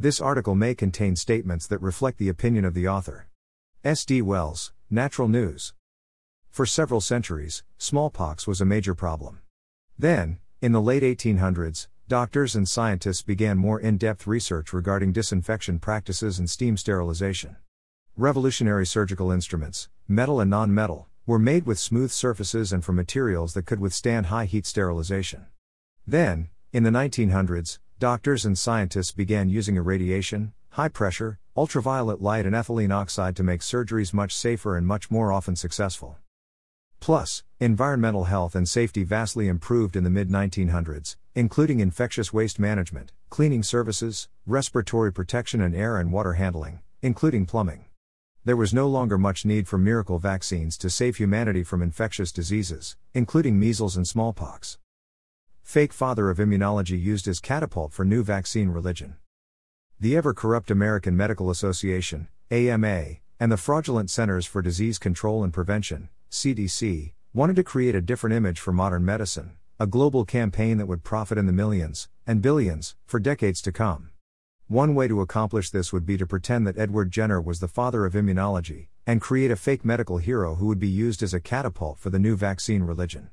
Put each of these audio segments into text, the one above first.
This article may contain statements that reflect the opinion of the author. S.D. Wells, Natural News. For several centuries, smallpox was a major problem. Then, in the late 1800s, doctors and scientists began more in depth research regarding disinfection practices and steam sterilization. Revolutionary surgical instruments, metal and non metal, were made with smooth surfaces and from materials that could withstand high heat sterilization. Then, in the 1900s, doctors and scientists began using irradiation, high pressure, ultraviolet light, and ethylene oxide to make surgeries much safer and much more often successful. Plus, environmental health and safety vastly improved in the mid 1900s, including infectious waste management, cleaning services, respiratory protection, and air and water handling, including plumbing. There was no longer much need for miracle vaccines to save humanity from infectious diseases, including measles and smallpox fake father of immunology used as catapult for new vaccine religion. The ever corrupt American Medical Association, AMA, and the Fraudulent Centers for Disease Control and Prevention, CDC, wanted to create a different image for modern medicine, a global campaign that would profit in the millions, and billions, for decades to come. One way to accomplish this would be to pretend that Edward Jenner was the father of immunology, and create a fake medical hero who would be used as a catapult for the new vaccine religion.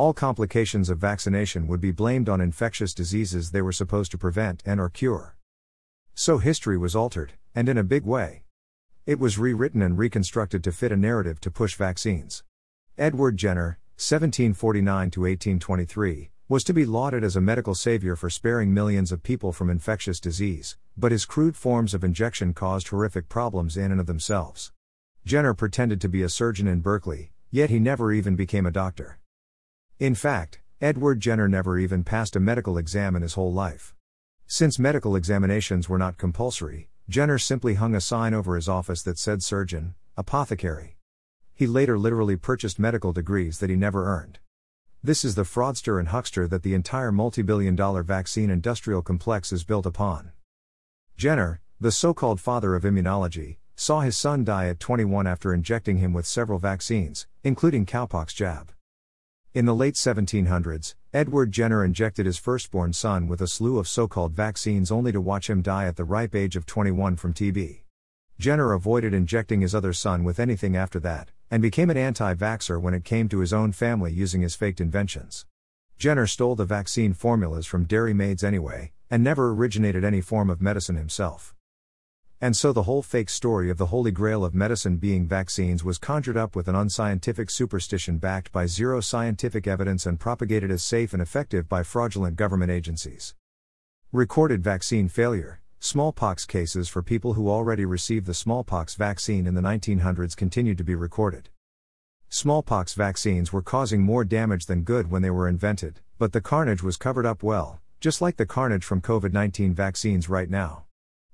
All complications of vaccination would be blamed on infectious diseases they were supposed to prevent and or cure. So history was altered, and in a big way. It was rewritten and reconstructed to fit a narrative to push vaccines. Edward Jenner, 1749 to 1823, was to be lauded as a medical savior for sparing millions of people from infectious disease, but his crude forms of injection caused horrific problems in and of themselves. Jenner pretended to be a surgeon in Berkeley, yet he never even became a doctor. In fact, Edward Jenner never even passed a medical exam in his whole life. Since medical examinations were not compulsory, Jenner simply hung a sign over his office that said surgeon, apothecary. He later literally purchased medical degrees that he never earned. This is the fraudster and huckster that the entire multi-billion dollar vaccine industrial complex is built upon. Jenner, the so-called father of immunology, saw his son die at 21 after injecting him with several vaccines, including cowpox jab. In the late 1700s, Edward Jenner injected his firstborn son with a slew of so called vaccines only to watch him die at the ripe age of 21 from TB. Jenner avoided injecting his other son with anything after that, and became an anti vaxxer when it came to his own family using his faked inventions. Jenner stole the vaccine formulas from dairy maids anyway, and never originated any form of medicine himself. And so the whole fake story of the holy grail of medicine being vaccines was conjured up with an unscientific superstition backed by zero scientific evidence and propagated as safe and effective by fraudulent government agencies. Recorded vaccine failure. Smallpox cases for people who already received the smallpox vaccine in the 1900s continued to be recorded. Smallpox vaccines were causing more damage than good when they were invented, but the carnage was covered up well, just like the carnage from COVID 19 vaccines right now.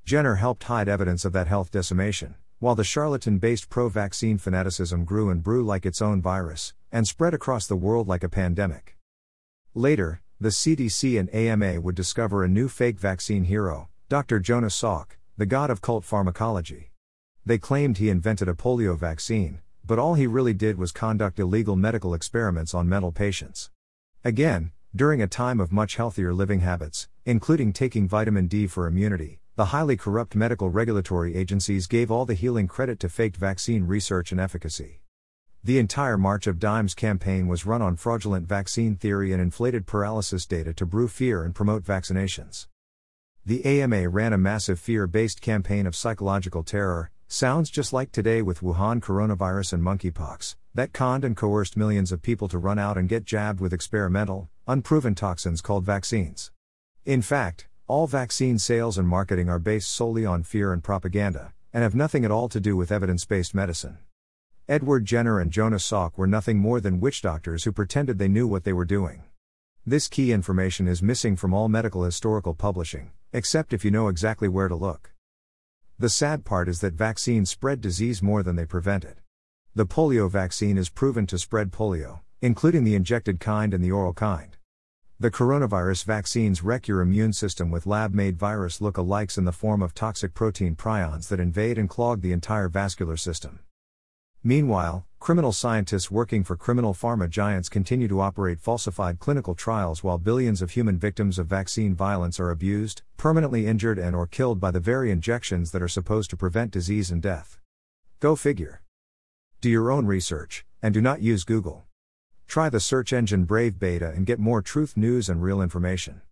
Jenner helped hide evidence of that health decimation, while the charlatan based pro vaccine fanaticism grew and grew like its own virus, and spread across the world like a pandemic. Later, the CDC and AMA would discover a new fake vaccine hero, Dr. Jonas Salk, the god of cult pharmacology. They claimed he invented a polio vaccine, but all he really did was conduct illegal medical experiments on mental patients. Again, during a time of much healthier living habits, including taking vitamin D for immunity, the highly corrupt medical regulatory agencies gave all the healing credit to faked vaccine research and efficacy. The entire March of Dimes campaign was run on fraudulent vaccine theory and inflated paralysis data to brew fear and promote vaccinations. The AMA ran a massive fear based campaign of psychological terror, sounds just like today with Wuhan coronavirus and monkeypox, that conned and coerced millions of people to run out and get jabbed with experimental, unproven toxins called vaccines. In fact, all vaccine sales and marketing are based solely on fear and propaganda, and have nothing at all to do with evidence based medicine. Edward Jenner and Jonas Salk were nothing more than witch doctors who pretended they knew what they were doing. This key information is missing from all medical historical publishing, except if you know exactly where to look. The sad part is that vaccines spread disease more than they prevent it. The polio vaccine is proven to spread polio, including the injected kind and the oral kind. The coronavirus vaccines wreck your immune system with lab made virus look alikes in the form of toxic protein prions that invade and clog the entire vascular system. Meanwhile, Criminal scientists working for criminal pharma giants continue to operate falsified clinical trials while billions of human victims of vaccine violence are abused, permanently injured and or killed by the very injections that are supposed to prevent disease and death. Go figure. Do your own research and do not use Google. Try the search engine Brave Beta and get more truth news and real information.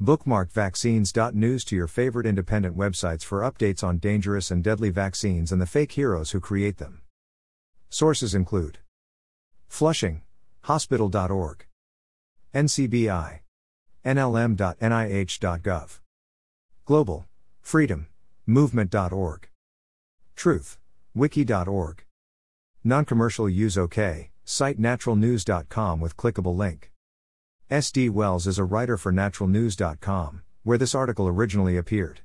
Bookmark vaccines.news to your favorite independent websites for updates on dangerous and deadly vaccines and the fake heroes who create them. Sources include Flushing, hospital.org, NCBI, NLM.nih.gov, Global, Freedom, Movement.org, Truth, Wiki.org, Non-commercial use OK, site naturalnews.com with clickable link. SD Wells is a writer for naturalnews.com, where this article originally appeared.